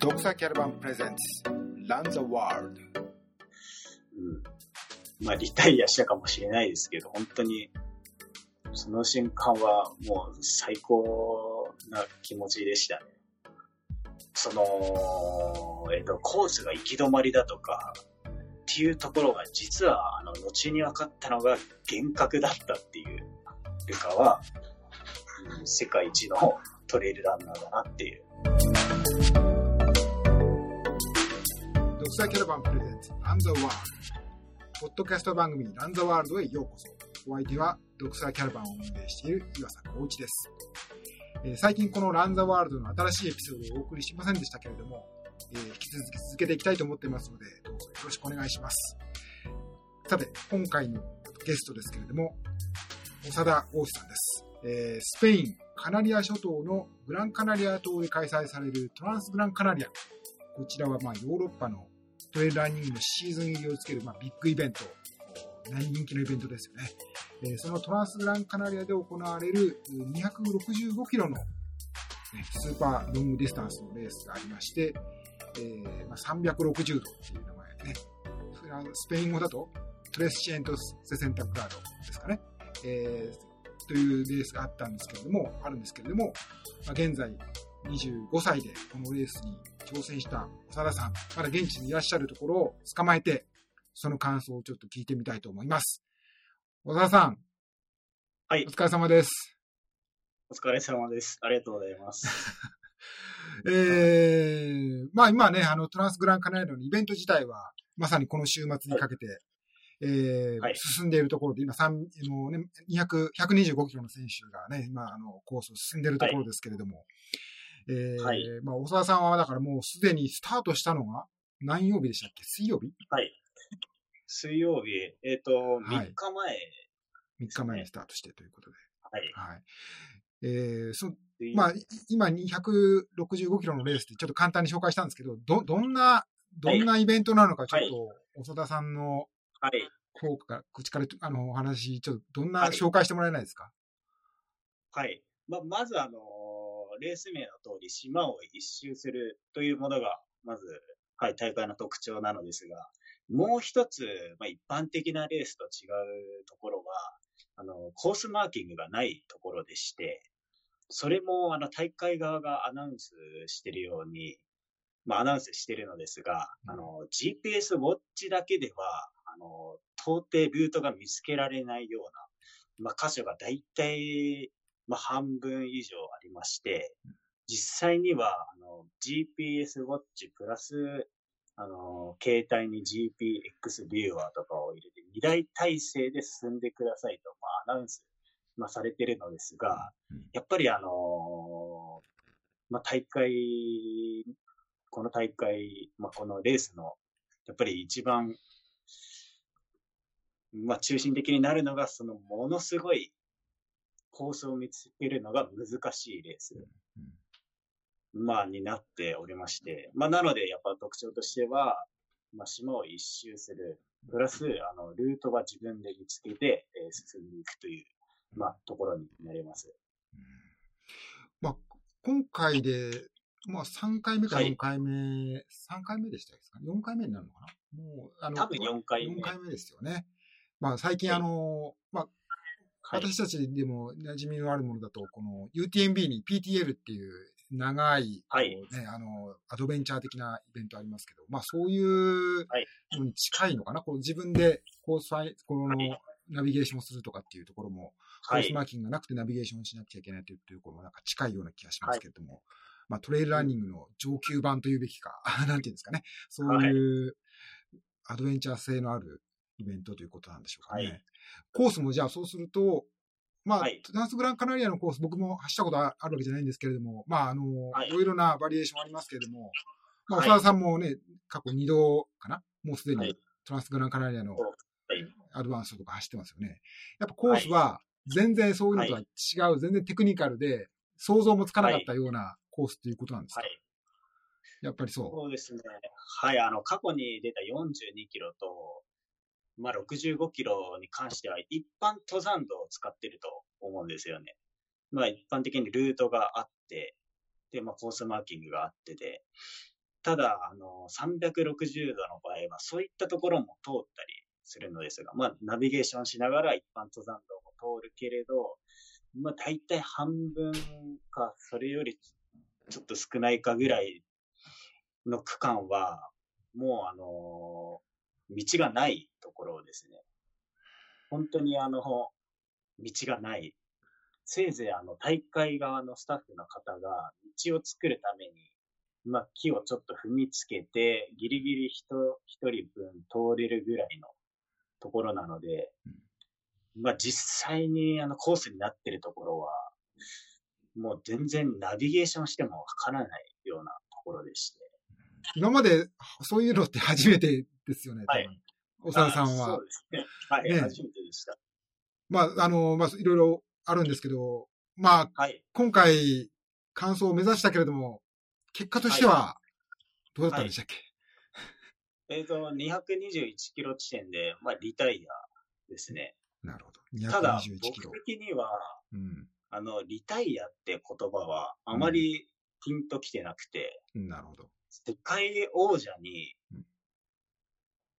ドクサキャラバンプレゼンツランザワールドうん。まあ、リタイアしたかもしれないですけど、本当に、その瞬間はもう最高な気持ちでしたね。その、えっ、と、コースが行き止まりだとか、っていうところが実は、あの、後に分かったのが幻覚だったっていう、ルカは、うん世界一のトレイルランナーだなっていう。ドクサキャラバンプレゼンツランザワールド。ポッドキャスト番組ランザワールドへようこそ。お相手はドクサーキャラバンを運営している岩坂浩一です、えー最近このランザワールドの新しいエピソードをお送りしませんでしたけれども、えー引き続き続けていきたいと思っていますのでどうぞよろしくお願いします。さて今回のゲストですけれども長田大志さんです、えースペインカナリア諸島のグランカナリア島で開催されるトランスグランカナリア。こちらはまあヨーロッパのトレイルランニングのシーズン入りを告げるまあビッグイベント、大人気のイベントですよね。えそのトランスグランカナリアで行われる265キロの、ね、スーパーロングディスタンスのレースがありまして、えーまあ、360度っていう名前でね、それはスペイン語だとトレスシエントセセンタグラードですかね。えーというレースがあったんですけれども、あるんですけれども、まあ、現在25歳でこのレースに挑戦した長田さん、まだ現地にいらっしゃるところを捕まえて、その感想をちょっと聞いてみたいと思います。小田さん。はいお疲れ様です。お疲れ様です。ありがとうございます。えー、まあ今ね、あの、トランスグランカナリアのイベント自体は、まさにこの週末にかけて、えーはい進んでいるところで、今、三あのね、200 125キロの選手がね、今、あの、コースを進んでいるところですけれども、えーはいまあ、小沢さんは、だからもうすでにスタートしたのが、何曜日でしたっけ？水曜日？はい。水曜日、えっ、と、はい3日前、3日前にスタートしてということで。はい。はい。えー、そ水まあ、い今265キロのレースってちょっと簡単に紹介したんですけど、ど、どんな、どんなイベントなのか、ちょっと、長田さんのはい。方から、口から、あの、お話、ちょっと、どんなはい紹介してもらえないですか？はい。ま、まず、あのーレース名の通り、島を一周するというものが、まず、はい、大会の特徴なのですが、もう一つ、まあ、一般的なレースと違うところは、あの、コースマーキングがないところでして、それも、あの、大会側がアナウンスしてるように、まあ、アナウンスしてるのですが、あの、GPS ウォッチだけでは、あの、到底ルートが見つけられないような、まあ、箇所が大体、まあ、半分以上ありまして、実際には、あの、GPS ウォッチプラス、あの、携帯に GPX ビューワーとかを入れて、2台体制で進んでくださいと、まあ、アナウンス、まあ、されてるのですが、うん。やっぱりあのまあ、大会、この大会、まあ、このレースの、やっぱり一番、まあ、中心的になるのが、そのものすごいコースを見つけるのが難しいレース、まあ、になっておりまして、まあ、なので、やっぱ特徴としては、まあ、島を一周する、プラス、あの、ルートは自分で見つけて、えー進んでいくという、まあ、ところになります。まあ、今回で、まあ、3回目かはい。4回目、3回目でしたですか ?4 回目になるのかな？もう、あの、多分4回目。4回目ですよね。まあ、最近、はい。あの、まあ、はい。私たちでも馴染みのあるものだと、この UTMB に PTL っていう長い、ね、あの、アドベンチャー的なイベントありますけど、まあそういうはい。のに近いのかな、こう自分でコースファイ、このはい。ナビゲーションをするとかっていうところも、コはい。ースマーキングがなくてナビゲーションしなくちゃいけないというところもなんか近いような気がしますけれども、まあトレイルランニングの上級版というべきか、なんていうんですかね、そういうアドベンチャー性のあるイベントということなんでしょうかね。はい。コースもじゃあそうすると、まあ、はい。トランスグランカナリアのコース、僕も走ったことあるわけじゃないんですけれども、まあ、あの、はい。いろいろなバリエーションありますけれども、まあ、はい長田さんもね、過去2度かな？もうすでにはい。トランスグランカナリアのはい。アドバンスとか走ってますよね。やっぱコースは全然そういうのとは違う、全然テクニカルで、想像もつかなかったようなコースっていうことなんですか、はい。やっぱりそう。そうですね。はい、あの、過去に出た42キロと、まあ、65キロに関しては、一般登山道を使ってると思うんですよね。まあ、一般的にルートがあって、で、まあ、コースマーキングがあってで、ただ、あの、360度の場合は、そういったところも通ったりするのですが、まあ、ナビゲーションしながら一般登山道も通るけれど、まあ、大体半分か、それよりちょっと少ないかぐらいの区間は、もう、あの、道がないところですね。本当にあの、道がない。せいぜいあの、大会側のスタッフの方が道を作るために、まあ、木をちょっと踏みつけて、ギリギリ人一人分通れるぐらいのところなので、まあ、実際にあの、コースになってるところは、もう全然ナビゲーションしてもわからないようなところでして。今までそういうのって初めてですよね、はい多分。長田さんはあそう。ですね。はい、ね初めてでした。まあ、あの、まあ、いろいろあるんですけど、まあ、はい。今回、完走を目指したけれども、結果としては、どうだったんでしたっけ、えっ、と、221キロ地点で、まあ、リタイアですね。なるほど。ただ、221キロ僕。的には、うん。あの、リタイアって言葉はあまりピンときてなくて、なるほど。世界王者にうん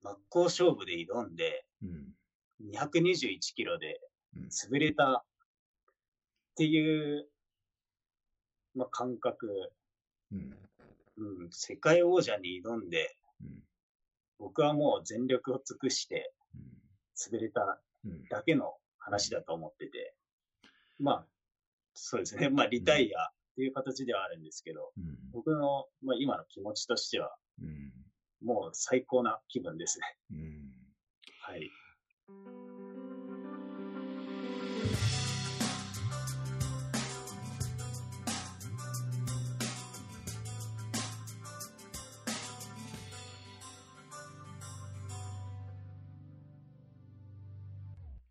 真っ向勝負で挑んで、うん。221キロでうん潰れたっていう、まあ、感覚、うん。うん、世界王者に挑んで、うん。僕はもう全力を尽くして潰れたうん。だけの話だと思ってて、まあ、そうですね。まあ、リタイアっていう形ではあるんですけど、うん。僕の、まあ、今の気持ちとしては、うん。もう最高な気分ですね。うん。はい。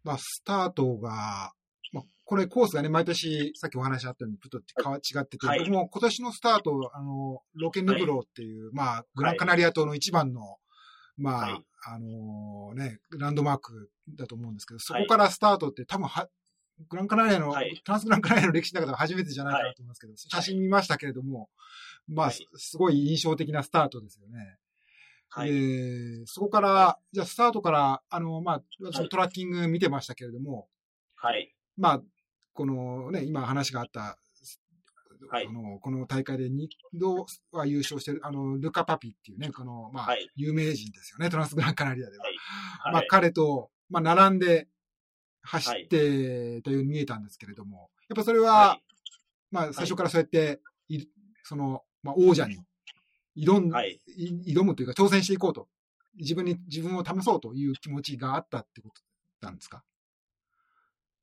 まあ、スタートが、まあ、これコースがね、毎年、さっきお話あったように、ちょっと変わ違ってて、はい。僕も今年のスタート、あの、ロケヌブロっていう、まあ、グランカナリア島の一番の、まあ、はい。あのね、ランドマークだと思うんですけど、そこからスタートって多分は、グランカナリアの、はい。トランスグランカナリアの歴史の中では初めてじゃないかなと思いますけど、写真見ましたけれども、まあ、はい。すすごい印象的なスタートですよね。はい。で、そこから、じゃあスタートから、あの、まあ、私もトラッキング見てましたけれども、はい。まあ、このね、今話があった、はい。あの、この大会で2度は優勝してる、あの、ルカ・パピっていうね、この、まあ、はい。有名人ですよね、トランスグランカナリアでは。はい。まあ、彼と、まあ、並んで走はいってとい。うように見えたんですけれども、やっぱそれは、はまあ、最初からそうやって、いその、まあ、王者に挑ん、挑むというか、挑戦していこうと。自分に、自分を試そうという気持ちがあったってことなんですか？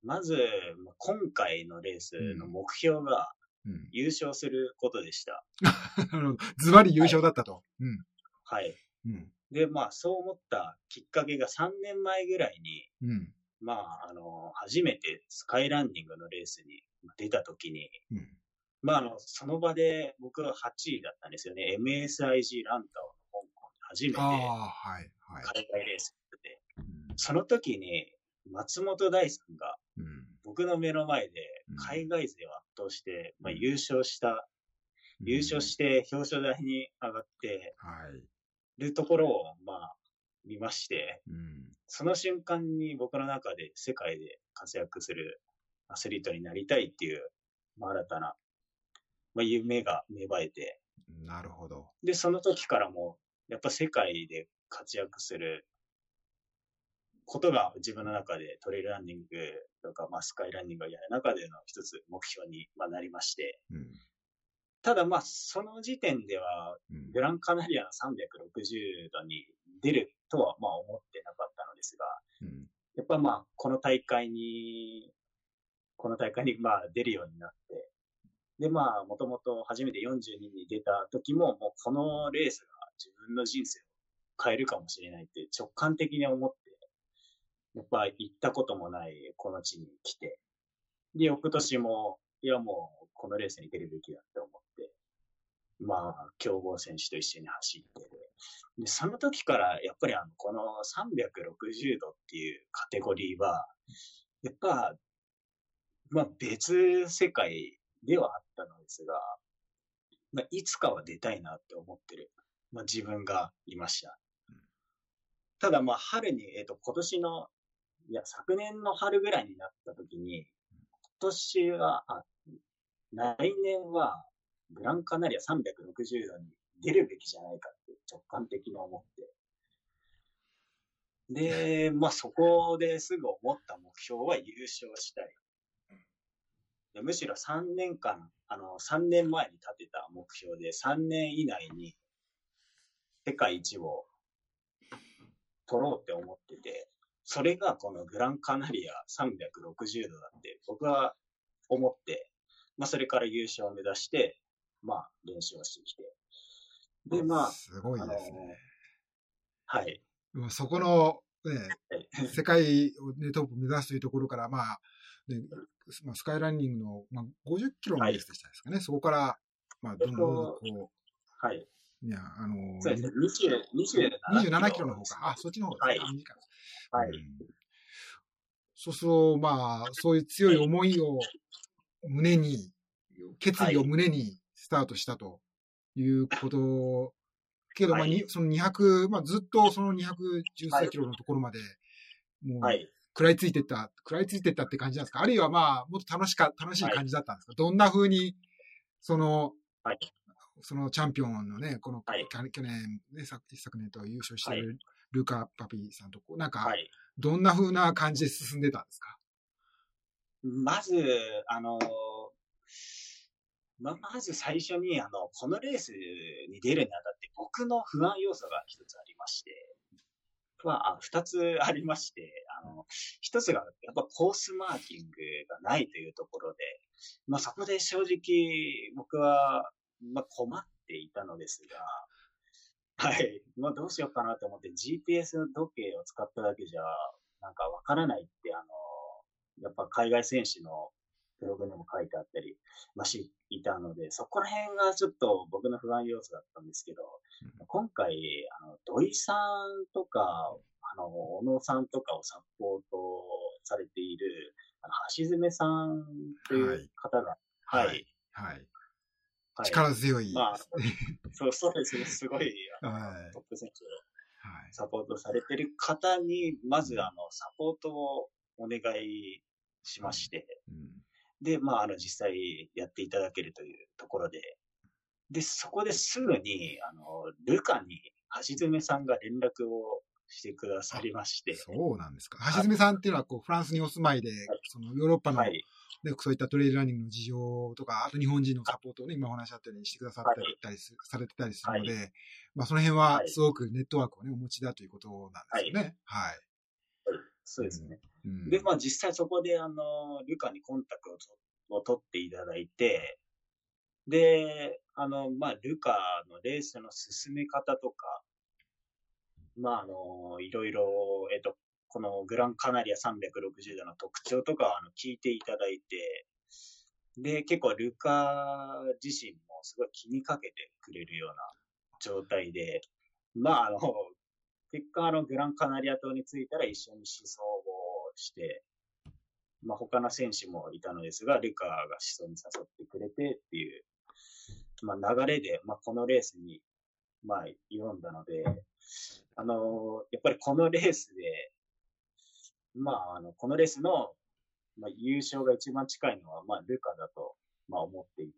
まず、まあ今回のレースの目標がうん。優勝することでした。ズバリ優勝だったと。うん。はい。うん。で、まあ、そう思ったきっかけが3年前ぐらいに、うん。まあ、あの、初めてスカイランニングのレースに出たときに、うん。まあ、あの、その場で僕は8位だったんですよね。MSIG ランタオの香港で初めてああ、はい、はい。海外レースに出て、うんその時に松本大さんがうん。僕の目の前でうん海外勢を圧倒して、まあ、うん優勝した、優勝して表彰台に上がってはい。るところを、まあ、見まして、うん。その瞬間に僕の中で世界で活躍するアスリートになりたいっていう、まあ、新たな、まあ、夢が芽生えて、なるほど。で、その時からも、やっぱ世界で活躍することが自分の中でトレイルランニングとか、まあ、スカイランニングをやる中での一つ目標にまあなりまして、うん。ただまあ、その時点では、うんグランカナリアの360度に出るとはまあ思ってなかったのですが、うん。やっぱまあ、この大会に、この大会にまあ出るようになって、でまあ、もともと初めて42に出た時も、もうこのレースが自分の人生を変えるかもしれないって直感的に思って、やっぱ行ったこともないこの地に来て、で、翌年も、いやもうこのレースに出るべきだって思って、まあ、強豪選手と一緒に走ってて、で、その時から、やっぱりあの、この360度っていうカテゴリーは、やっぱ、まあ別世界ではあったのですが、まあ、いつかは出たいなって思ってる、まあ、自分がいました。ただ、まあ、春に、えっ、と、今年の、いや、昨年の春ぐらいになった時に、今年は、あ、来年は、グランカナリア360度に出るべきじゃないかって直感的に思って。で、まあ、そこですぐ思った目標は優勝したい。でむしろ3年間、あの、3年前に立てた目標で、3年以内に世界一を取ろうって思ってて、それがこのグランカナリア360度だって僕は思って、まあそれから優勝を目指して、まあ練習をしてきて。で、まあ、すごいですね。はい。そこの、ね、はい世界を、ね、トップを目指すというところから、まあ、ねまあ、スカイランニングの、まあ、50キロのレースでしたですかね。そこから、まあ、どんどんこはい。う、ね、あの、そうですね。20 27 27キロの方か。あ、そっちの方ですね。はい。はい。うん。そうすると、まあ、そういう強い思いを胸に、決意を胸にスタートしたということ、けど、まあ、その200、まあ、ずっとその213キロのところまで、もう、はい。食らいついてった、食らいついてったって感じなんですか？あるいはまあ、もっと楽しか、楽しい。感じだったんですか、どんな風に、その、はいそのチャンピオンのね、この、はい。去去年、ね、昨昨年と優勝してい。るルカ・パピーさんとなんか、はい。どんな風な感じで進んでたんですか？まず、あの、ま、まず最初に、あの、このレースに出るにあたって僕の不安要素が一つありまして、は、あ二つありまして、あの、一つが、やっぱコースマーキングがないというところで、まあ、そこで正直僕は、まあ、困っていたのですが、はい。まあ、どうしようかなと思って GPS 時計を使っただけじゃ、なんかわからないって、あの、やっぱ海外選手のブログにも書いてあったり、まあ、し、いたので、そこら辺がちょっと僕の不安要素だったんですけど、今回、あの、土井さんとか、あの、小野さんとかをサポートされている、あの、橋爪さんという方が、は、はいいはい。はい。力強い。まあ、そう、そうですね、すごい、はい。トップ選手をはい。サポートされてる方に、まず、あの、サポートをお願いしまして、うん。で、まあ、あの、実際やっていただけるというところで、で、そこですぐに、あの、ルカに橋爪さんが連絡をしてくださりまして、そうなんですか。橋爪さんっていうのは、こう、フランスにお住まいで、そのヨーロッパの、ねはい、そういったトレイルランニングの事情とか、あと日本人のサポートをね、今お話しあったようにしてくださってたりす、されてたりするので、まあその辺ははいすごくネットワークをね、お持ちだということなんですよね。はい。そうですね。うんで、まあ、実際そこで、あの、ルカにコンタクトを取っていただいて、で、あの、まあ、ルカのレースの進め方とか、まあ、あの、いろいろ、えっと、このグランカナリア360度の特徴とかあの聞いていただいて、で、結構ルカ自身もすごい気にかけてくれるような状態で、まあ、あの、結果、あの、グランカナリア島に着いたら一緒に思想をして、まあ、他の選手もいたのですが、ルカが思想に誘ってくれてっていう、まあ、流れで、まあ、このレースに、まあ、挑んだので、あの、やっぱりこのレースで、まあ、あの、このレースの、まあ、優勝が一番近いのは、まあ、ルカだと、まあ、思っていて、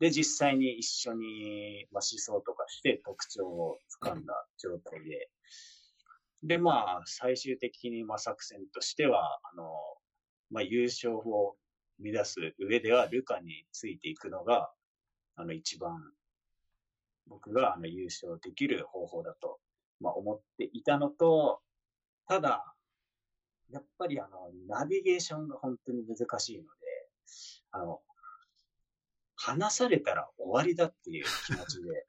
で、実際に一緒に、まあ、思想とかして特徴をつかんだ状態で、で、まあ、最終的に、まあ、作戦としては、あの、まあ、優勝を目指す上では、ルカについていくのが、あの、一番、僕が、あの、優勝できる方法だと、まあ、思っていたのと、ただ、やっぱり、あの、ナビゲーションが本当に難しいので、あの、話されたら終わりだっていう気持ちで、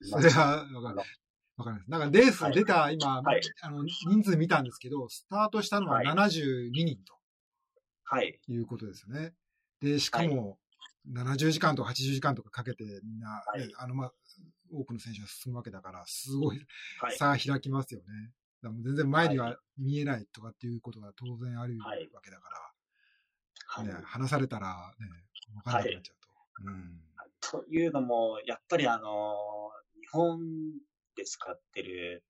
それは、わかる。わかります。なんかレース出た、今、はい。あの、人数見たんですけど、スタートしたのははい。72人はい、ということですよね。で、しかも、70時間とか80時間とかかけてみんな、ねはい。あの、まあ、多くの選手が進むわけだから、すごいはい、差が開きますよね。全然前には見えないとかっていうことが当然あるはいわけだかはい。ら、ね、話されたらね、わかんなくなっちゃうと。うん。というのも、やっぱりあの、日本で使ってる、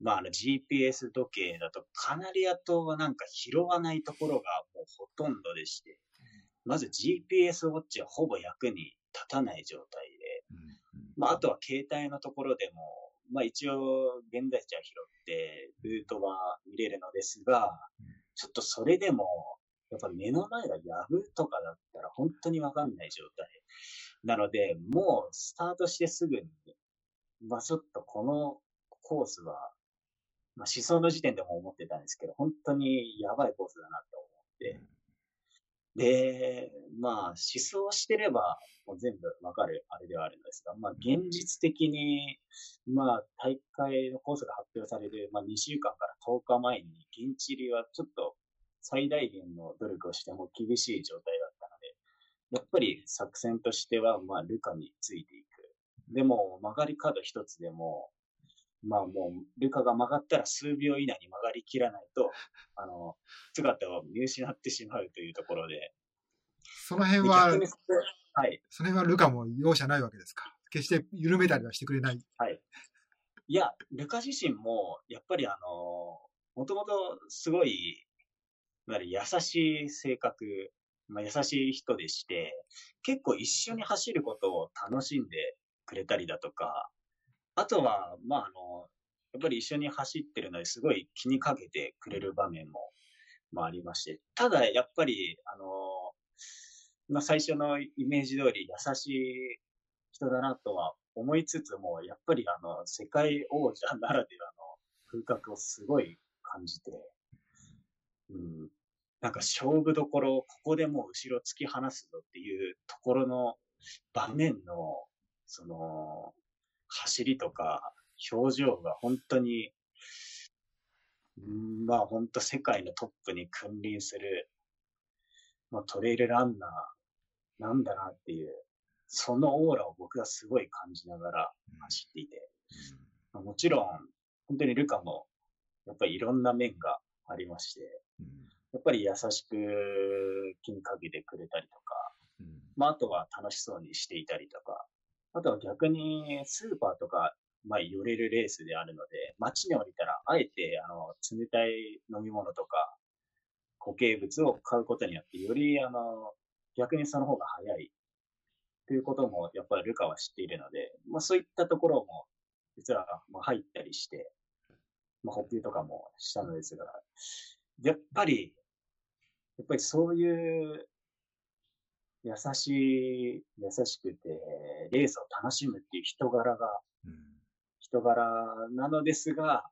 まあ、あの GPS 時計だと、カナリア島はなんか拾わないところがもうほとんどでして、まず GPS ウォッチはほぼ役に立たない状態で、まあ、あとは携帯のところでも、まあ一応現在地は拾って、ルートは見れるのですが、ちょっとそれでも、やっぱ目の前がヤブとかだったら本当にわかんない状態。なので、もうスタートしてすぐに、まあちょっとこのコースは、まあ思想の時点でも思ってたんですけど、本当にやばいコースだなと思って、で、まあ思想してればもう全部わかるあれではあるんですが、まあ現実的に、まあ大会のコースが発表される、まあ2週間から10日前に現地入りはちょっと最大限の努力をしても厳しい状態だったので、やっぱり作戦としては、まあルカについていく。でも曲がり角一つでも、まあもう、ルカが曲がったら数秒以内に曲がりきらないと、あの、姿を見失ってしまうというところで。その辺でははい。その辺はルカも容赦ないわけですか？決して緩めたりはしてくれない。はい。いや、ルカ自身も、やっぱりあの、もともとすごい、優しい性格、まあ、優しい人でして、結構一緒に走ることを楽しんでくれたりだとか、あとは、まあ、あの、やっぱり一緒に走ってるのですごい気にかけてくれる場面も、まあ、ありまして、ただ、やっぱり、あの、まあ、最初のイメージ通り優しい人だなとは思いつつも、やっぱりあの、世界王者ならではの風格をすごい感じて、うん、なんか勝負どころ、ここでもう後ろ突き放すぞっていうところの場面の、その、走りとか表情が本当に、うんまあ本当世界のトップに君臨する、まあトレイルランナーなんだなっていう、そのオーラを僕はすごい感じながら走っていて、まあもちろん、本当にルカも、やっぱりいろんな面がありまして、やっぱり優しく気にかけてくれたりとか、まああとは楽しそうにしていたりとか、あとは逆にスーパーとか、まあ寄れるレースであるので、街に降りたら、あえて、あの、冷たい飲み物とか、固形物を買うことによって、より、あの、逆にその方が早い。ということも、やっぱりルカは知っているので、まあそういったところも、実は、まあ入ったりして、まあ補給とかもしたのですが、やっぱり、やっぱりそういう、優しい、優しくて、レースを楽しむっていう人柄が、人柄なのですが、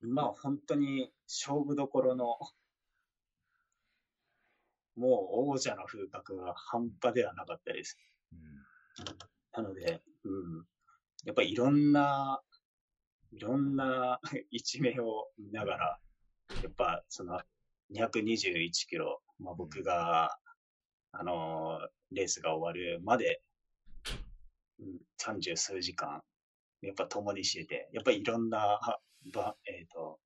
まあ本当に勝負どころの、もう王者の風格が半端ではなかったです。なので、うん。やっぱりいろんな、いろんな 一面を見ながら、やっぱその221キロ、まあ僕が、あのーレースが終わるまで、うん三十数時間、やっぱ共にしてて、やっぱりいろんな、はば、えっ、と、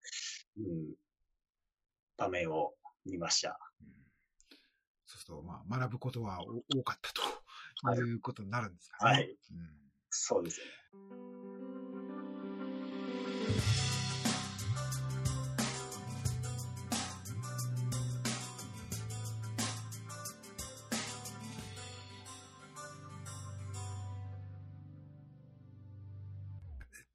うん、場面を見ました。そうすると、まあ、学ぶことはお多かったはいということになるんですかね。はいうんそうですよね。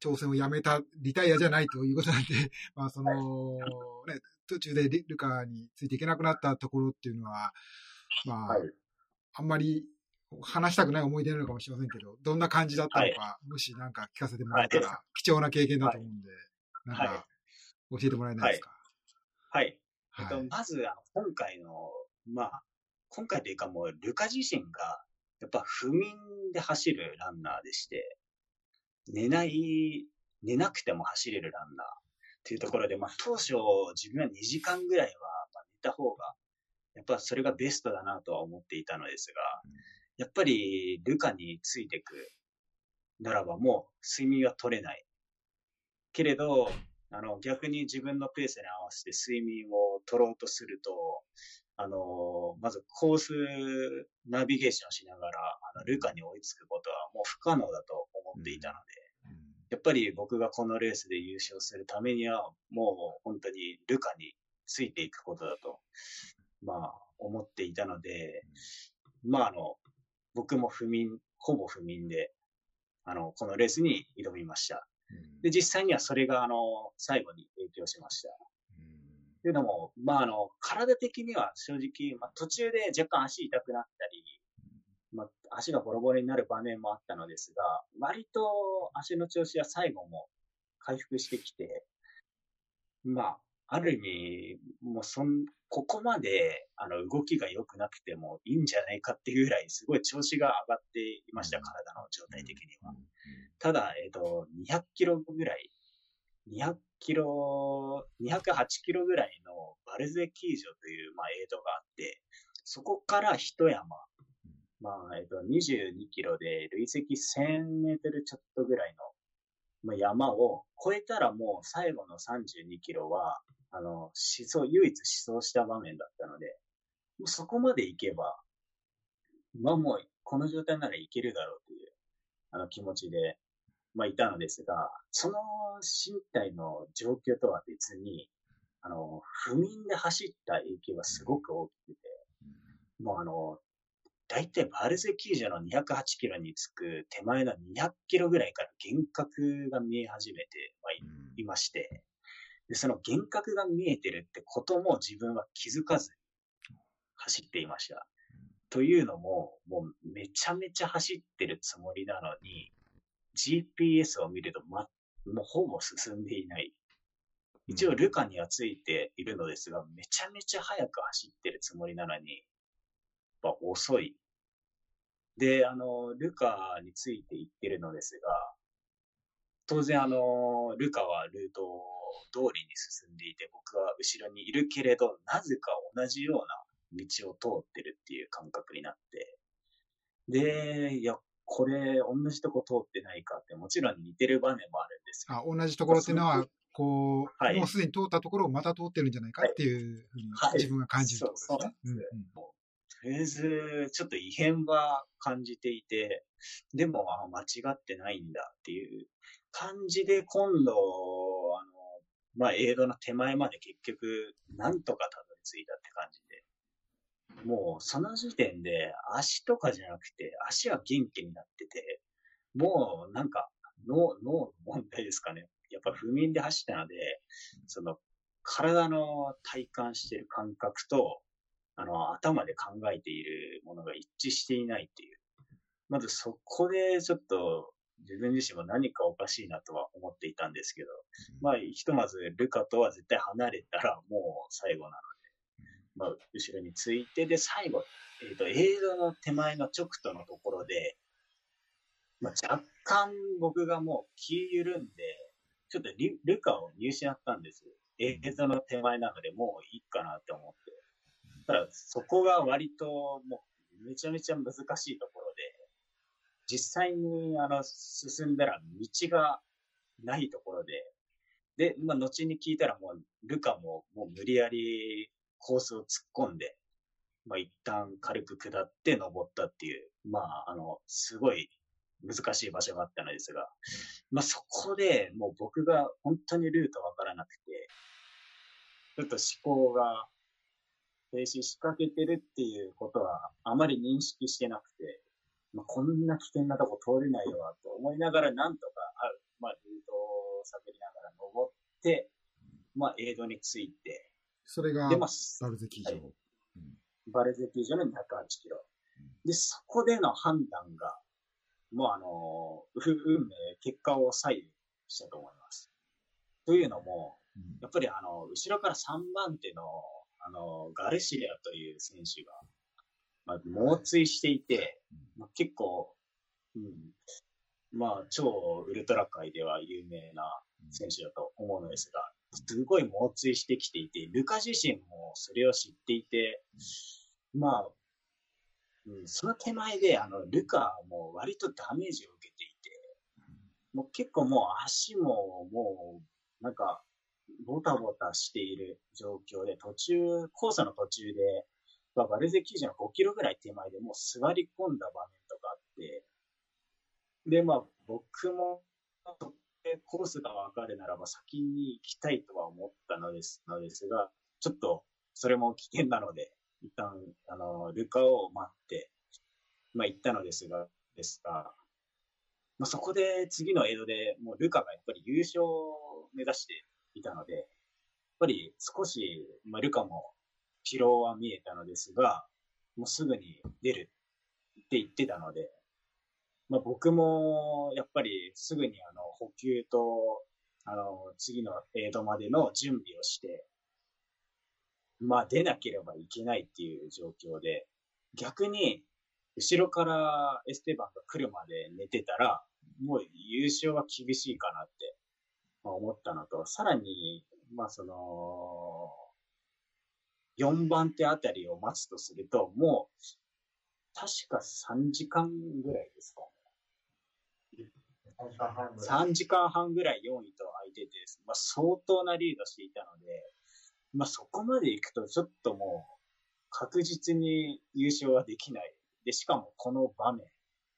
挑戦をやめた、リタイアじゃないということなんで、まあ、その、ね、途中でリルカについていけなくなったところっていうのは、まあ、はい。あんまり話したくない思い出なのかもしれませんけど、どんな感じだったのか、もしなんか聞かせてもらえたら、は貴重な経験だと思うんで、なんはいか、教えてもらえないですか？はい。えはい。っと、まず、今回の、まあ、今回というかもう、ルカ自身が、やっぱ不眠で走るランナーでして、寝ない、寝なくても走れるランナーっていうところで、まあ、当初、自分は2時間ぐらいは、まあ、寝た方が、やっぱそれがベストだなとは思っていたのですが、やっぱり、ルカについてくならばもう睡眠は取れない。けれど、あの、逆に自分のペースに合わせて睡眠を取ろうとすると、あの、まずコースナビゲーションしながら、あの、ルカに追いつくことはもう不可能だと思っていたので、やっぱり僕がこのレースで優勝するためには、もう本当にルカについていくことだと、まあ、思っていたので、まあ、あの、僕も不眠、ほぼ不眠で、あの、このレースに挑みました。で、実際にはそれが、あの、最後に影響しました。というのも、まあ、あの、体的には正直、まあ、途中で若干足痛くなったり、まあ、足がボロボロになる場面もあったのですが、割と足の調子は最後も回復してきて、まあ、ある意味、もうそん、ここまで、あの、動きが良くなくてもいいんじゃないかっていうぐらい、すごい調子が上がっていました、体の状態的には。ただ、えっ、ー、と、200キロぐらい、200キロ、208キロぐらいのバルゼキージョという、まあ、エイドがあって、そこから一山、まあ、えっ、と、22キロで累積1000メートルちょっとぐらいの、まあ、山を越えたらもう最後の32キロは、あの、思想、唯一思想した場面だったので、もうそこまで行けば、まあもう、この状態ならいけるだろうという、あの気持ちで、まあいたのですが、その身体の状況とは別に、あの、不眠で走った影響はすごく大きくて、もうあの、大体バルゼキージャの208キロにつく手前の200キロぐらいから幻覚が見え始めて、まあ、いまして、で、その幻覚が見えてるってことも自分は気づかず走っていました。というのも、もうめちゃめちゃ走ってるつもりなのに、GPS を見ると、ま、もうほぼ進んでいない。一応ルカにはついているのですが、めちゃめちゃ速く走ってるつもりなのに、ぱ遅い。で、あの、ルカについていってるのですが、当然あの、ルカはルートを通りに進んでいて、僕は後ろにいるけれど、なぜか同じような道を通ってるっていう感覚になって、で、いや、これ、同じとこ通ってないかって、もちろん似てる場面もあるんですあ、同じところっていうのは、こう、はい、もうすでに通ったところをまた通ってるんじゃないかっていうふうに、自分が感じるところですね。とりあえず、ちょっと異変は感じていて、でも、あ間違ってないんだっていう感じで、今度、あの、まあ、エイドの手前まで結局、なんとかたどり着いたって感じで。もう、その時点で、足とかじゃなくて、足は元気になってて、もう、なんか、脳、脳の問題ですかね。やっぱ不眠で走ったので、その、体の体感してる感覚と、あの、頭で考えているものが一致していないっていう。まずそこでちょっと自分自身も何かおかしいなとは思っていたんですけど、まあ、ひとまずルカとは絶対離れたらもう最後なので、まあ、後ろについて、で、最後、えっ、ー、と、映像の手前の直途のところで、まあ、若干僕がもう気緩んで、ちょっとルカを見失ったんです。映像の手前なのでもういいかなって思って。そこが割ともうめちゃめちゃ難しいところで実際にあの進んだら道がないところで、で、まあ、後に聞いたらもう、ルカももう無理やりコースを突っ込んで、まあ、一旦軽く下って登ったっていう、まあ、あの、すごい難しい場所があったのですが、まあ、そこでもう僕が本当にルートわからなくて、ちょっと思考が停止しかけてるっていうことはあまり認識してなくて、まあ、こんな危険なとこ通れないよと思いながら、なんとか、まあ、ルートを探りながら登って、まあ、エイドに着いて、それが、バルゼキー場、はい。バルゼキー場の208キロ。で、そこでの判断が、もうあの、運命、結果を左右したと思います。というのも、やっぱりあの、後ろから3番手の、あの、ガルシアという選手が、まあ、猛追していて、まあ、結構、うん、まあ、超ウルトラ界では有名な選手だと思うのですが、すごい猛追してきていて、ルカ自身もそれを知っていて、まあ、うん、その手前で、あの、ルカも割とダメージを受けていて、もう結構もう足ももう、なんか、ボタボタしている状況で、途中、コースの途中で、まあ、バルゼ球場の5キロぐらい手前でもう座り込んだ場面とかあって、で、まあ、僕も、コースがわかるならば先に行きたいとは思ったのです、のですが、ちょっと、それも危険なので、一旦、あの、ルカを待って、まあ、行ったのですが、ですが、まあ、そこで次のエイドでもうルカがやっぱり優勝を目指していたので、やっぱり少し、まあ、ルカも疲労は見えたのですが、もうすぐに出るって言ってたので、まあ、僕もやっぱりすぐにあの補給とあの次のエイドまでの準備をして、まあ出なければいけないっていう状況で、逆に後ろからエステバンが来るまで寝てたら、もう優勝は厳しいかなって思ったのと、さらに、まあその、4番手あたりを待つとすると、もう、確か3時間ぐらいですか3時間半ぐらい。4位と空いてて、まあ、相当なリードしていたので、まあ、そこまで行くとちょっともう確実に優勝はできない。で、しかもこの場面、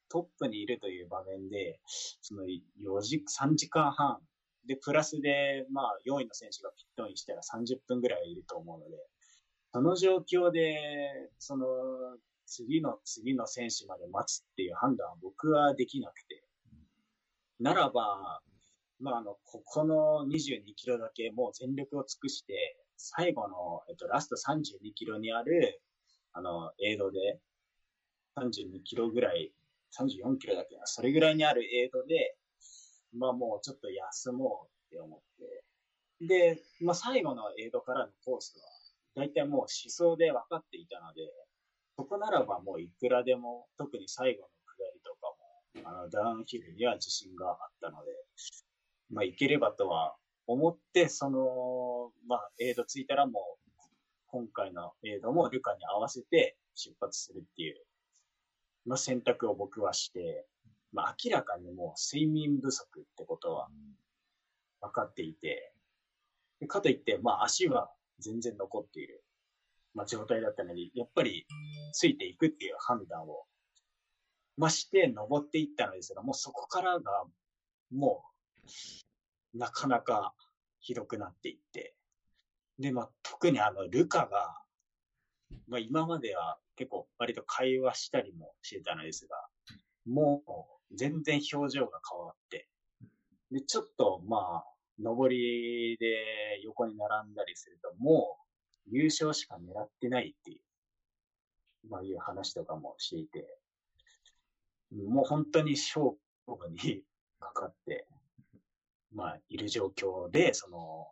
トップにいるという場面で、その4時、3時間半、で、プラスで、まあ、4位の選手がピットインしたら30分ぐらいいると思うので、その状況で、その、次の次の選手まで待つっていう判断は僕はできなくて、ならば、まあ、あの、ここの22キロだけもう全力を尽くして、最後の、えっと、ラスト32キロにある、あの、エイドで、32キロぐらい、34キロだけな、それぐらいにあるエイドで、まあもうちょっと休もうって思って、で、まあ最後のエイドからのコースは、だいたいもう思想で分かっていたので、そこならばもういくらでも、特に最後の下りとかも、あの、ダウンヒルには自信があったので、まあ、いければとは思って、その、まあ、エイドついたらもう、今回のエイドもルカに合わせて出発するっていう、まあ、選択を僕はして、まあ、明らかにもう睡眠不足ってことは分かっていて、でかといって、まあ、足は全然残っている、まあ、状態だったので、やっぱりついていくっていう判断を、まあ、して登っていったのですが、もうそこからが、もう、なかなかひどくなっていって、で、まあ、特にあの、ルカが、まあ、今までは結構割と会話したりもしてたのですが、もう全然表情が変わって、で、ちょっとまあ、上りで横に並んだりすると、もう優勝しか狙ってないっていう、まあいう話とかもしていて、もう本当に勝負にかかって、まあ、いる状況で、その、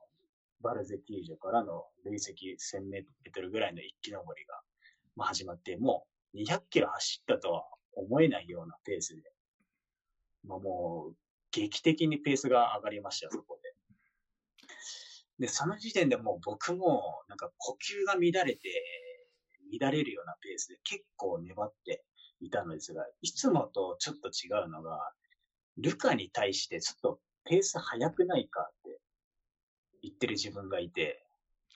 バルゼ球場からの累積1000メートルぐらいの一気上りが、まあ、始まって、もう200キロ走ったとは思えないようなペースで、まあ、もう、劇的にペースが上がりました、そこで。で、その時点でもう僕も、なんか呼吸が乱れて、乱れるようなペースで結構粘っていたのですが、いつもとちょっと違うのが、ルカに対してちょっとペース速くないかって言ってる自分がいて、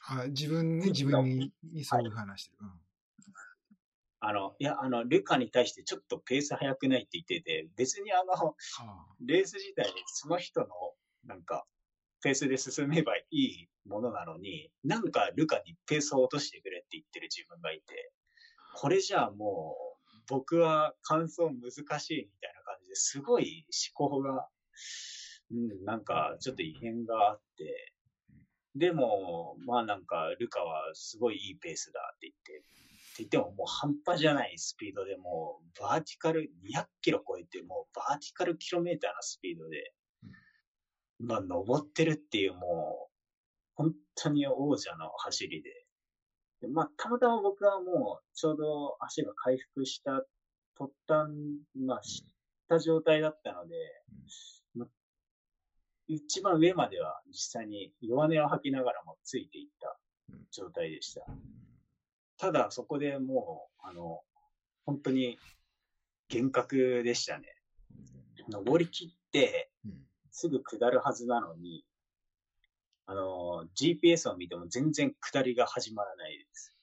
あ自分ね、自分ににそういう話してる。うんあの、いや、あの、ルカに対してちょっとペース速くないって言ってて、別にあの、あレース自体でその人の、なんか、ペースで進めばいいものなのに、なんかルカにペースを落としてくれって言ってる自分がいて、これじゃあもう、僕は感想難しいみたいな感じですごい思考が、うん、なんかちょっと異変があって、でも、まあなんか、ルカはすごいいいペースだって言って言ってももう半端じゃないスピードでもう、バーティカル200キロ超えて、もうバーティカルキロメーターのスピードで、まあ登ってるっていうもう、本当に王者の走りで。でまあ、たまたま僕はもう、ちょうど足が回復した途端、まあ、知った状態だったので、まあ一番上までは実際に弱音を吐きながらもついていった状態でした。ただ、そこでもう、あの、本当に幻覚でしたね。登り切って、うんすぐ下るはずなのに、あの、GPS を見ても全然下りが始まらないです。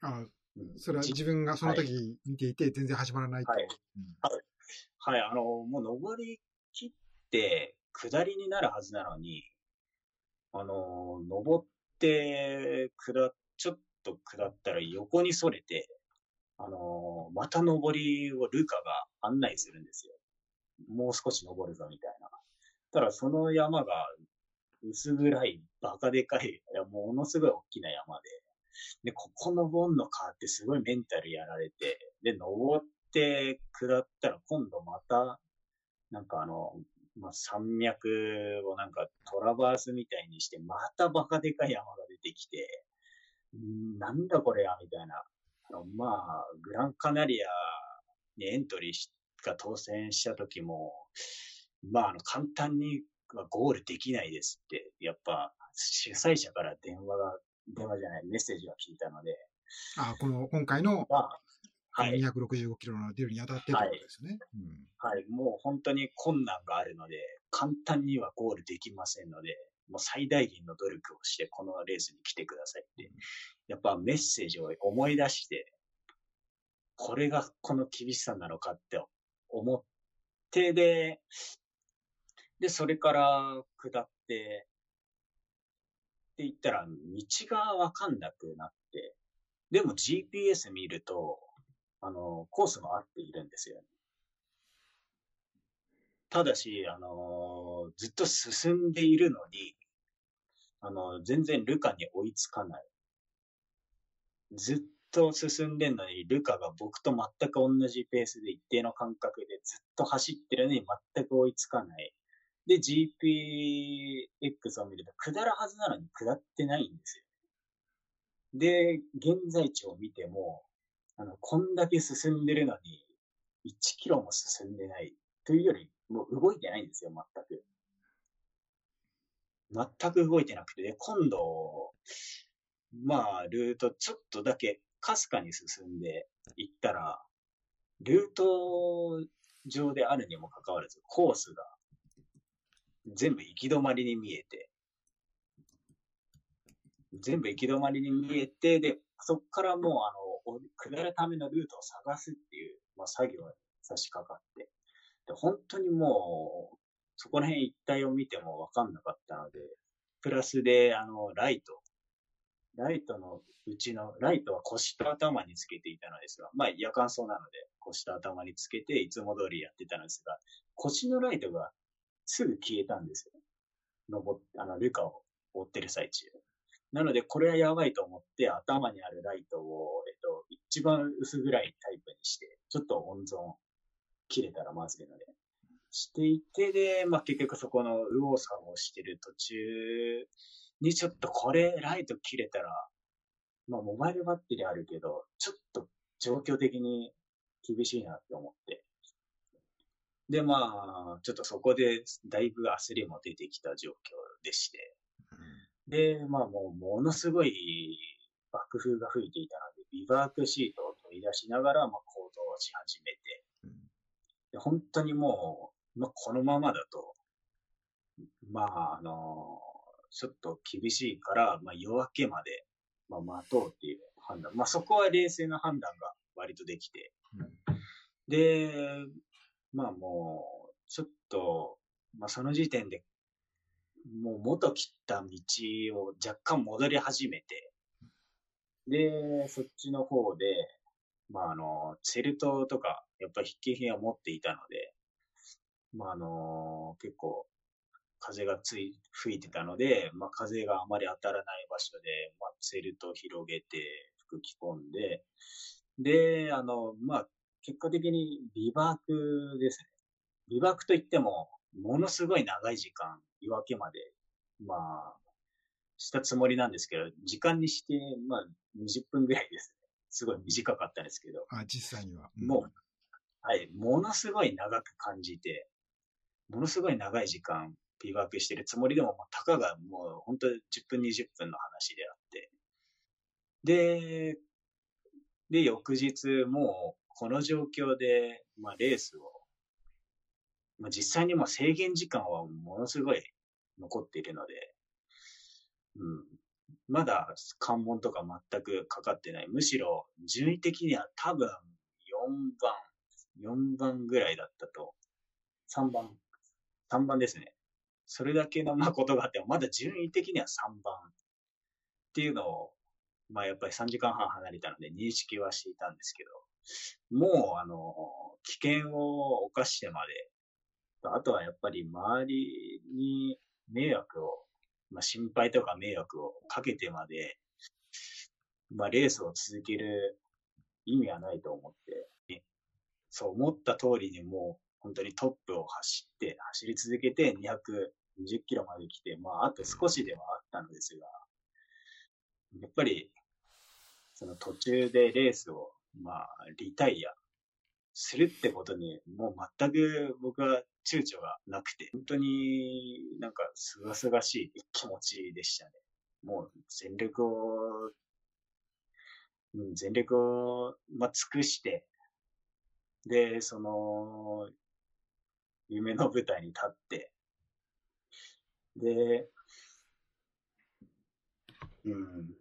あうんそれは自分がその時見ていて全然始まらないと？はいうんはい、あの、もう登り切って、下りになるはずなのに、あの、登って、下、ちょっと下ったら横にそれて、あの、また登りをルカが案内するんですよ。もう少し登るぞ、みたいな。ただ、その山が薄暗い、バカでかい、いやものすごい大きな山で、で、ここ登んのかってすごいメンタルやられて、で、登って下ったら今度また、なんかあの、まあ、山脈をなんかトラバースみたいにして、またバカでかい山が出てきて、なんだこれや、みたいな。まあ、グランカナリアにエントリーしが当選した時も、まあ、あの、簡単にはゴールできないですって、やっぱ主催者から電話が、電話じゃない、メッセージが聞いたので、あ、この今回のまあ、はい。265キロの出るにあたってってことですよね。うんはい、もう本当に困難があるので、簡単にはゴールできませんので、もう最大限の努力をして、このレースに来てくださいって、やっぱメッセージを思い出して、これがこの厳しさなのかって思って、で、で、それから下って、って言ったら、道がわかんなくなって、でも GPS 見ると、あの、コースも合っているんですよね。ただし、あのずっと進んでいるのに、あの、全然ルカに追いつかない。ずっと進んでんのに、ルカが僕と全く同じペースで一定の感覚でずっと走ってるのに全く追いつかない。で、GPX を見ると下るはずなのに下ってないんですよ。で、現在地を見ても、あの、こんだけ進んでるのに、1キロも進んでない。というより、もう動いてないんですよ、全く。全く動いてなくて、で今度、まあ、ルートちょっとだけ、かすかに進んでいったら、ルート上であるにもかかわらず、コースが全部行き止まりに見えて、全部行き止まりに見えて、で、そこからもう、あの、下るためのルートを探すっていう、まあ、作業に差し掛かって、で、本当にもう、そこら辺一帯を見ても分かんなかったので、プラスで、あの、ライト。ライトのうちの、ライトは腰と頭につけていたのですが、まあ夜間走なので、腰と頭につけていつも通りやってたのですが、腰のライトがすぐ消えたんですよ。登っあの、ルカを追ってる最中。なので、これはやばいと思って、頭にあるライトを、えっと、一番薄暗いタイプにして、ちょっと温存切れたらまずいので、していて、で、まあ、結局そこの右往左往してる途中にちょっとこれライト切れたら、まあ、モバイルバッテリーあるけど、ちょっと状況的に厳しいなって思って。で、まあ、ちょっとそこでだいぶ焦りも出てきた状況でして。で、まあもうものすごい爆風が吹いていたので、ビバークシートを取り出しながら、まあ行動し始めて、で本当にもう、まあこのままだと、まああの、ちょっと厳しいから、まあ夜明けまで、まあ待とうっていう判断。まあそこは冷静な判断が割とできて、で、まあもう、ちょっと、まあその時点で、もう元切った道を若干戻り始めて、で、そっちの方で、まああの、チェルトとか、やっぱり筆記品は持っていたので、まああの、結構、風がつい、吹いてたので、まあ風があまり当たらない場所で、まあチェルトを広げて、吹き込んで、で、あの、まあ結果的にビバークですね。ビバークといっても、ものすごい長い時間、夜明けまで、まあ、したつもりなんですけど、時間にして、まあ、20分ぐらいですね。すごい短かったんですけど、あ、実際には。もう、はい、ものすごい長く感じて、ものすごい長い時間、ビバークしてるつもりでも、まあたかがもう本当10分、20分の話であって。で、で、翌日、もう、この状況で、まあ、レースを、まあ、実際にも制限時間はものすごい残っているので、うん。まだ関門とか全くかかってない。むしろ、順位的には多分4番、4番ぐらいだったと。3番、3番ですね。それだけのまあことがあっても、まだ順位的には3番っていうのを、まあやっぱり3時間半離れたので認識はしていたんですけど、もうあの、危険を冒してまで、あとはやっぱり周りに迷惑をまあ、心配とか迷惑をかけてまで、まあ、レースを続ける意味はないと思って、そう思った通りにもう本当にトップを走って、走り続けて220キロまで来て、まあ、あと少しではあったのですが、やっぱり、その途中でレースを、まあ、リタイアするってことに、もう全く僕は躊躇がなくて、本当になんかすがすがしい気持ちでしたね。もう全力を、うん、全力を、まあ、尽くして、で、その、夢の舞台に立って、で、うん、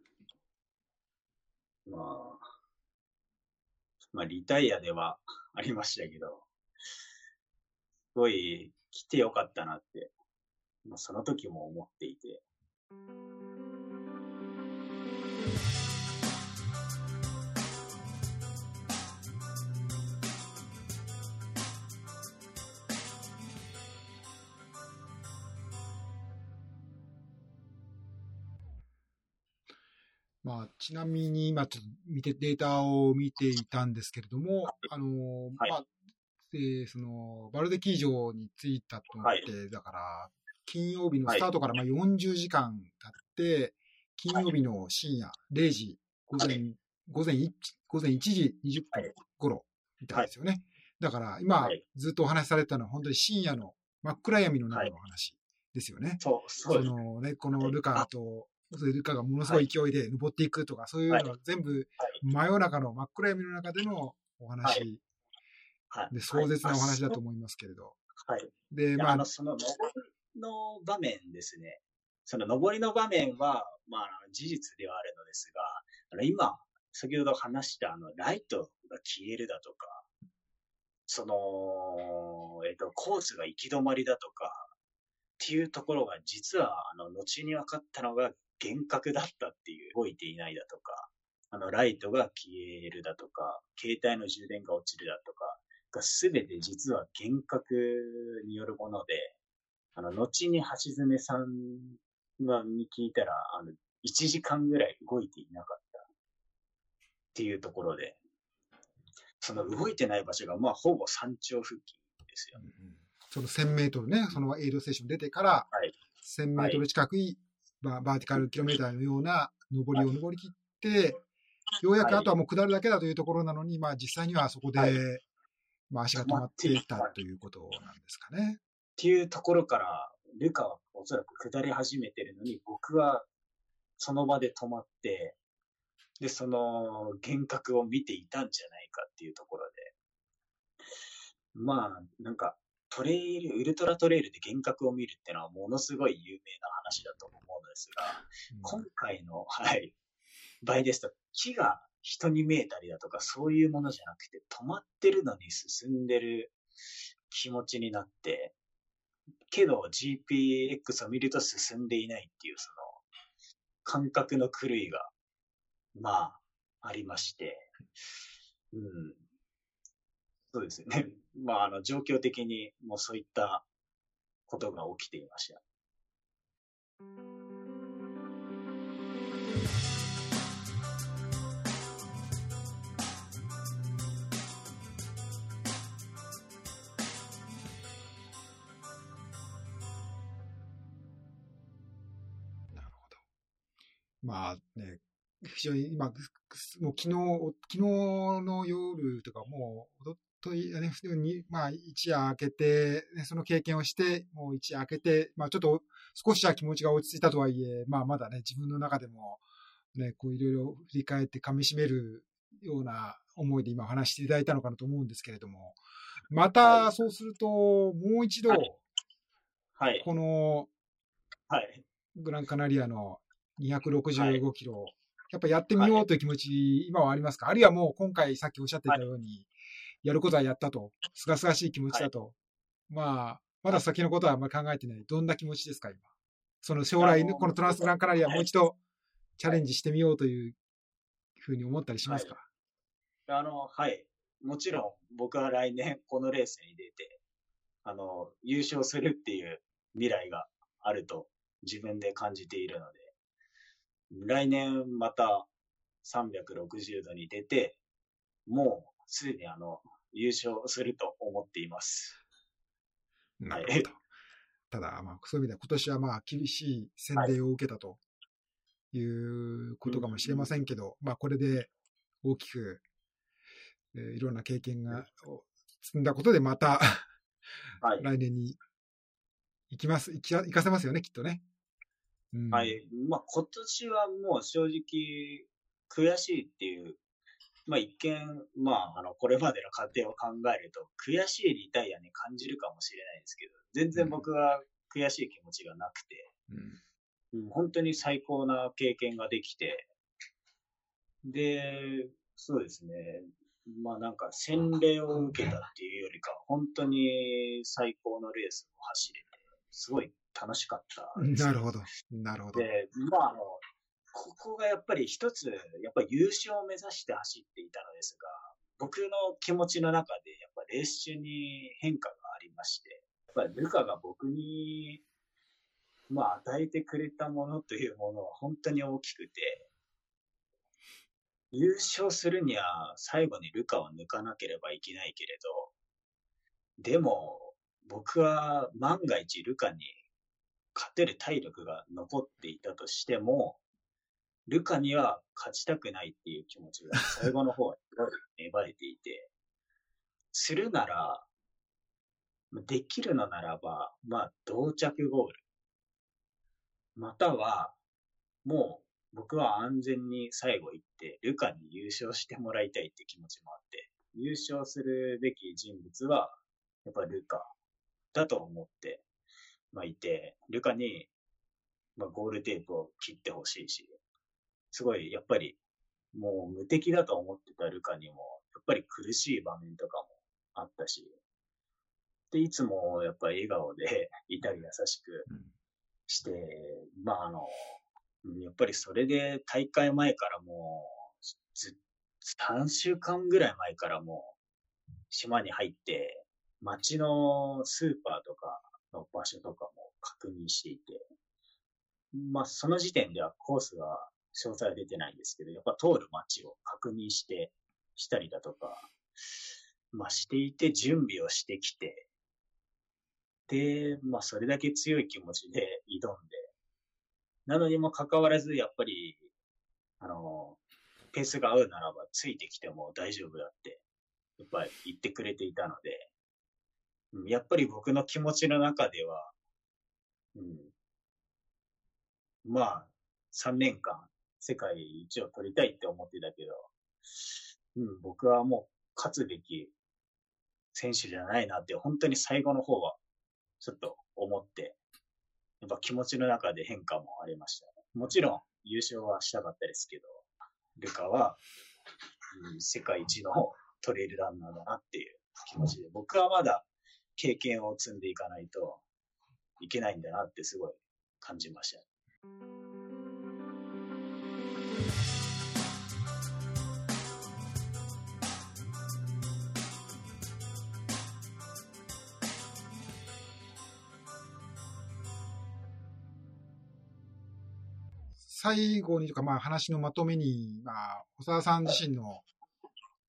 まあ、まあ、リタイアではありましたけど、すごい来てよかったなって、まあ、その時も思っていて。まあ、ちなみに今ちょっと見て、データを見ていたんですけれども、あの、はい、まあ、えー、その、バルデキー場に着いたと思って、はい、だから、金曜日のスタートからまあ40時間経って、金曜日の深夜0時、午前、午前1、午前1時20分頃みたいですよね。だから、今、ずっとお話しされたのは本当に深夜の真っ暗闇の中の話ですよね。そう、そう。そのね、このルカとルカがものすごい勢いで登っていくとか、そういうの全部真夜中の真っ暗闇の中でのお話、で壮絶なお話だと思いますけれど。はい。で、まあ、あの、その上りの場面ですね。その上りの場面は、まあ、事実ではあるのですが、あの今、先ほど話したあの、ライトが消えるだとか、その、えっ、と、コースが行き止まりだとか、っていうところが実は、あの、後に分かったのが幻覚だったっていう、動いていないだとか、あの、ライトが消えるだとか、携帯の充電が落ちるだとか、がすべて実は幻覚によるもので、あの、後に橋爪さんがに聞いたら、あの、1時間ぐらい動いていなかったっていうところで、その動いてない場所が、まあ、ほぼ山頂付近ですよ、ね。うん、その1000メートルね、そのエイドステーション出てから、1000メートル近くいバーティカルキロメーターのような上りを登り切って、ようやくあとはもう下るだけだというところなのに、まあ実際にはそこで、まあ足が止まっていたということなんですかね。っていうところから、ルカはおそらく下り始めてるのに、僕はその場で止まって、で、その幻覚を見ていたんじゃないかっていうところで、まあ、なんか、トレイル、ウルトラトレイルで幻覚を見るっていうのはものすごい有名な話だと思うんですが、うん、今回の、はい、場合ですと、木が人に見えたりだとか、そういうものじゃなくて、止まってるのに進んでる気持ちになって、けど GPX を見ると進んでいないっていう、その、感覚の狂いが、まあ、ありまして、うん、そうですよね。まあ、あの、状況的にもうそういったことが起きていました。なるほど。まあね、非常に今、もう昨日、昨日の夜とかもう、といね、に、まあ、一夜明けて、ね、その経験をして、もう一夜明けて、まあ、ちょっと少しは気持ちが落ち着いたとはいえ、まあ、まだね、自分の中でも、ね、こういろいろ振り返って噛み締めるような思いで今話していただいたのかなと思うんですけれども、また、そうすると、もう一度、はい。この、はい。グランカナリアの265キロ、やっぱやってみようという気持ち、今はありますか？あるいはもう今回さっきおっしゃっていたように、やることはやったと、すがすがしい気持ちだと、まあ、まだ先のことはあんまり考えてない。どんな気持ちですか、今？その将来、このトランスグランカナリアもう一度チャレンジしてみようというふうに思ったりしますか、はい、あの、はい。もちろん僕は来年このレースに出て、あの、優勝するっていう未来があると自分で感じているので、来年また360度に出て、もうすでにあの、優勝すると思っています。なるほど。ただ、まあ、そういう意味では今年はまあ、厳しい洗礼を受けたということかもしれませんけど、まあ、これで大きく、えー、いろんな経験が積んだことで、また来年に行きます、行き行かせますよね、きっとね。うん、はい。まあ、今年はもう正直、悔しいっていう、まあ、一見、まあ、あの、これまでの過程を考えると、悔しいリタイアに感じるかもしれないですけど、全然僕は悔しい気持ちがなくて、うん、本当に最高な経験ができて、で、そうですね。まあなんか洗礼を受けたっていうよりか、本当に最高のレースを走れて、すごい楽しかったなるほど。なるほど。で、まああの、ここがやっぱり一つ、やっぱ優勝を目指して走っていたのですが、僕の気持ちの中で、やっぱレース中に変化がありまして、やっぱりルカが僕に、まあ与えてくれたものというものは本当に大きくて、優勝するには最後にルカを抜かなければいけないけれど、でも僕は万が一ルカに勝てる体力が残っていたとしても、ルカには勝ちたくないっていう気持ちが 最後の方は芽生えていて、するなら、できるのならば、まあ、同着ゴール。または、もう、僕は安全に最後行って、ルカに優勝してもらいたいって気持ちもあって、優勝するべき人物は、やっぱルカだと思って、まあ、いて、ルカに、まあ、ゴールテープを切ってほしいし、すごい、やっぱり、もう無敵だと思ってたルカにも、やっぱり苦しい場面とかもあったし、で、いつもやっぱり笑顔でいたり優しくして、うん、まああの、やっぱりそれで大会前からもう、ず3週間ぐらい前からもう、島に入って、街のスーパーとかの場所とかも確認していて、まあその時点ではコースが詳細は出てないんですけど、やっぱ通る街を確認して、したりだとか、まあしていて準備をしてきて、で、まあそれだけ強い気持ちで挑んで、なのにもかかわらず、やっぱり、あの、ペースが合うならばついてきても大丈夫だって、やっぱり言ってくれていたので、やっぱり僕の気持ちの中では、うん、まあ、3年間世界一を取りたいって思ってたけど、うん、僕はもう勝つべき選手じゃないなって、本当に最後の方はちょっと思って、やっぱ気持ちの中で変化もありました、ね。もちろん優勝はしたかったですけど、ルカは、うん、世界一のトレイルランナーだなっていう気持ちで、僕はまだ経験を積んでいかないといけないんだなってすごい感じました。最後にとか、まあ話のまとめに、まあ、小沢さん自身の、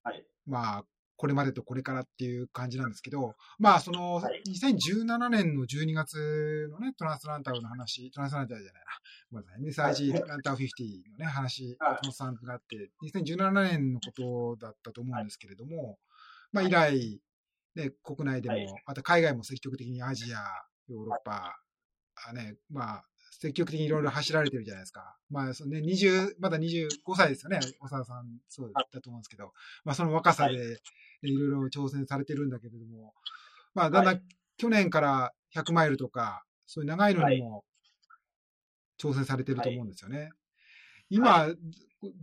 はい、まあ、これまでとこれからっていう感じなんですけど、まあ、その、2017年の12月のね、トランスランタウの話、トランスランタウじゃないな、ごめんなさい、MSIG ランタウ50のね、話、松本さんがあって、2017年のことだったと思うんですけれども、まあ、以来、ね、国内でも、また海外も積極的にアジア、ヨーロッパ、ね、まあ、積極的にいろいろ走られてるじゃないですか。まあ、そのね、20、まだ25歳ですよね、小沢さん、そうだと思うんですけど、まあ、その若さで、い。ろいろ挑戦されてるんだけれども、まあ、だんだん去年から100マイルとか、そういう長いのにも挑戦されてると思うんですよね。今、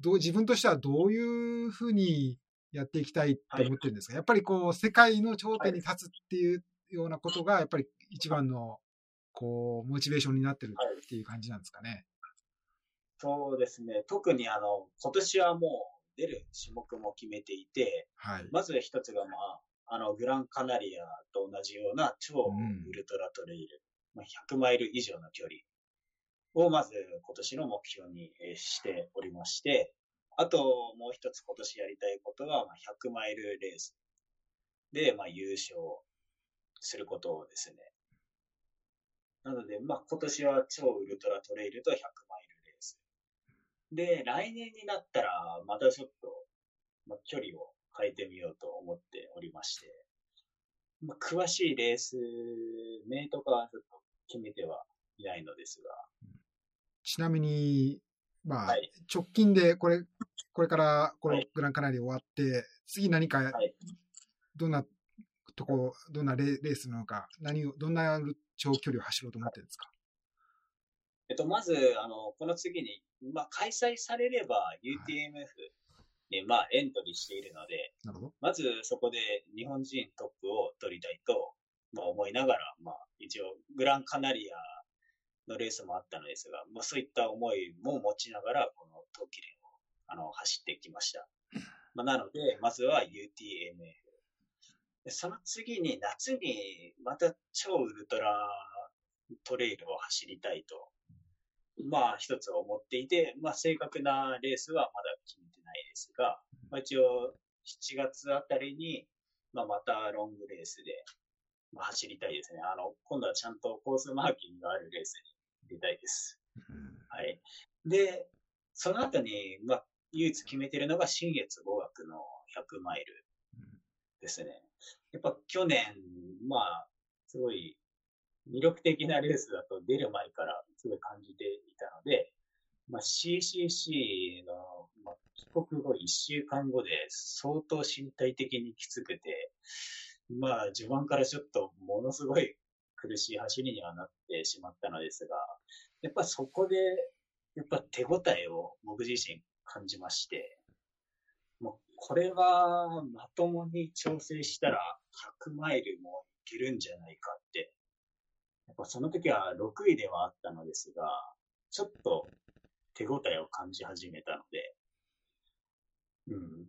どう自分としてはどういうふうにやっていきたいと思ってるんですか、やっぱりこう、世界の頂点に立つっていうようなことが、やっぱり一番の、こう、モチベーションになってるっていう感じなんですかね。そうですね。特にあの、今年はもう出る種目も決めていて、はい。まず一つが、まあ、あの、グランカナリアと同じような超ウルトラトレイル、まあ、100マイル以上の距離をまず今年の目標にえーしておりまして、あともう一つ今年やりたいことは、まあ、100マイルレースで、まあ、優勝することですね。なので、まあ、今年は超ウルトラトレイルと100マイルレース。で、来年になったら、またちょっと、まあ、距離を変えてみようと思っておりまして、まあ、詳しいレース名とかはちょっと決めてはいないのですが、ちなみに、まあ、はい。直近でこれ、これからこのはい。グランカナリア終わって、次何かはい、どんなとこ、どんなレレースなのか、何を、どんな長距離を走ろうと思ってるんですか？えっと、まず、あの、この次に、まあ、開催されれば UTMF に、まあ、エントリーしているので、なるほど。まずそこで日本人トップを取りたいと、まあ、思いながら、まあ、一応、グランカナリアのレースもあったのですが、まあ、そういった思いも持ちながら、この冬季連を、あの、走ってきました。まあ、なので、まずは UTMF。でその次に、夏に、また超ウルトラトレイルを走りたいと、まあ、一つ思っていて、まあ、正確なレースはまだ決めてないですが、まあ、一応、7月あたりに、まあ、またロングレースで、まあ、走りたいですね。あの、今度はちゃんとコースマーキングがあるレースに出たいです。はい。で、その後に、まあ、唯一決めてるのが新越語学の100マイルですね。やっぱ去年、まあ、すごい魅力的なレースだと出る前からすごい感じていたので、まあ、CCC の、まあ、帰国後1週間後で相当身体的にきつくて、まあ、序盤からちょっとものすごい苦しい走りにはなってしまったのですが、やっぱそこで、やっぱ手応えを僕自身感じまして、もうこれはまともに調整したら100マイルもいけるんじゃないかって、やっぱその時は6位ではあったのですが、ちょっと手応えを感じ始めたので、うん。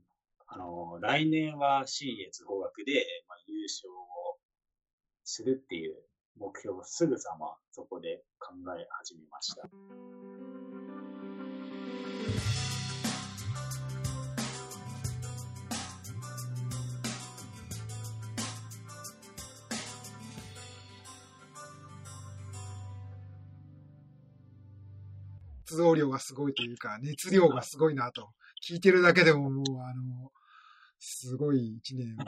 あの、来年は新越法学で、まあ、優勝をするっていう目標をすぐさまそこで考え始めました。活動量がすごいというか、熱量がすごいなと。聞いてるだけでももう、あの、すごい一年で、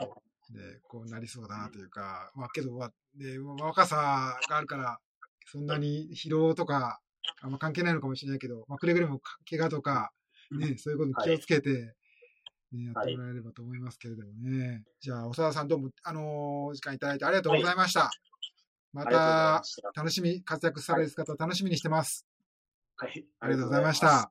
こうなりそうだなというか、まあけど、まあで若さがあるから、そんなに疲労とか、あんま関係ないのかもしれないけど、まあくれぐれもか怪我とか、ね、そういうことに気をつけて、ね、やってもらえればと思いますけれどもね。じゃあ、長田さんどうも、あのお時間いただいてありがとうございました。まありがとうございたま、した。楽しみ、活躍される姿楽しみにしてます。はい。ありがとうございました。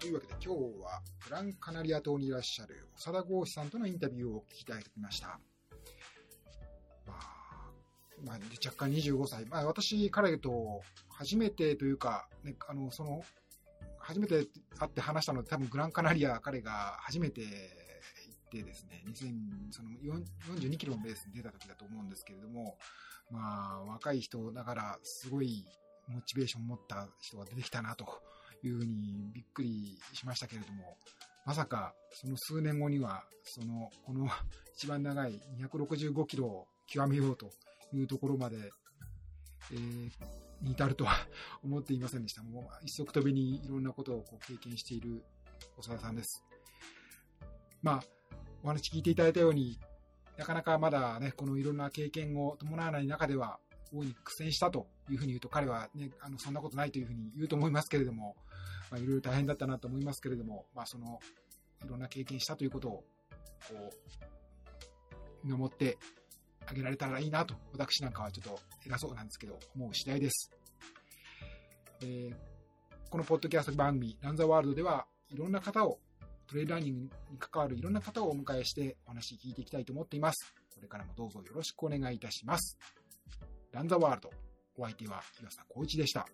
というわけで今日はグランカナリア島にいらっしゃる長田剛志さんとのインタビューを聞きいただきました。まあ、まあ、若干25歳。まあ、私、彼と初めてというか、ね、あの、その、初めて会って話したのは多分グランカナリア彼が初めて行ってですね、2000その4 42キロのレースに出た時だと思うんですけれども、まあ、若い人ながらすごいモチベーションを持った人が出てきたなというふうにびっくりしましたけれども、まさかその数年後には、その、この一番長い265キロを極めようというところまで、えーに至るとは思っていませんでした。もう一足飛びにいろんなことをこう経験している長田さんです。まあ、お話聞いていただいたように、なかなかまだね、このいろんな経験を伴わない中では、大いに苦戦したというふうに言うと、彼はね、あの、そんなことないというふうに言うと思いますけれども、まあ、いろいろ大変だったなと思いますけれども、まあ、その、いろんな経験したということを、こう、見守ってあげられたらいいなと、私なんかはちょっと偉そうなんですけど、思う次第です。えー、このポッドキャスト番組、ランザワールドでは、いろんな方を、トレーラーニングに関わるいろんな方をお迎えしてお話聞いていきたいと思っています。これからもどうぞよろしくお願いいたします。ランザワールド、お相手は岩佐光一でした。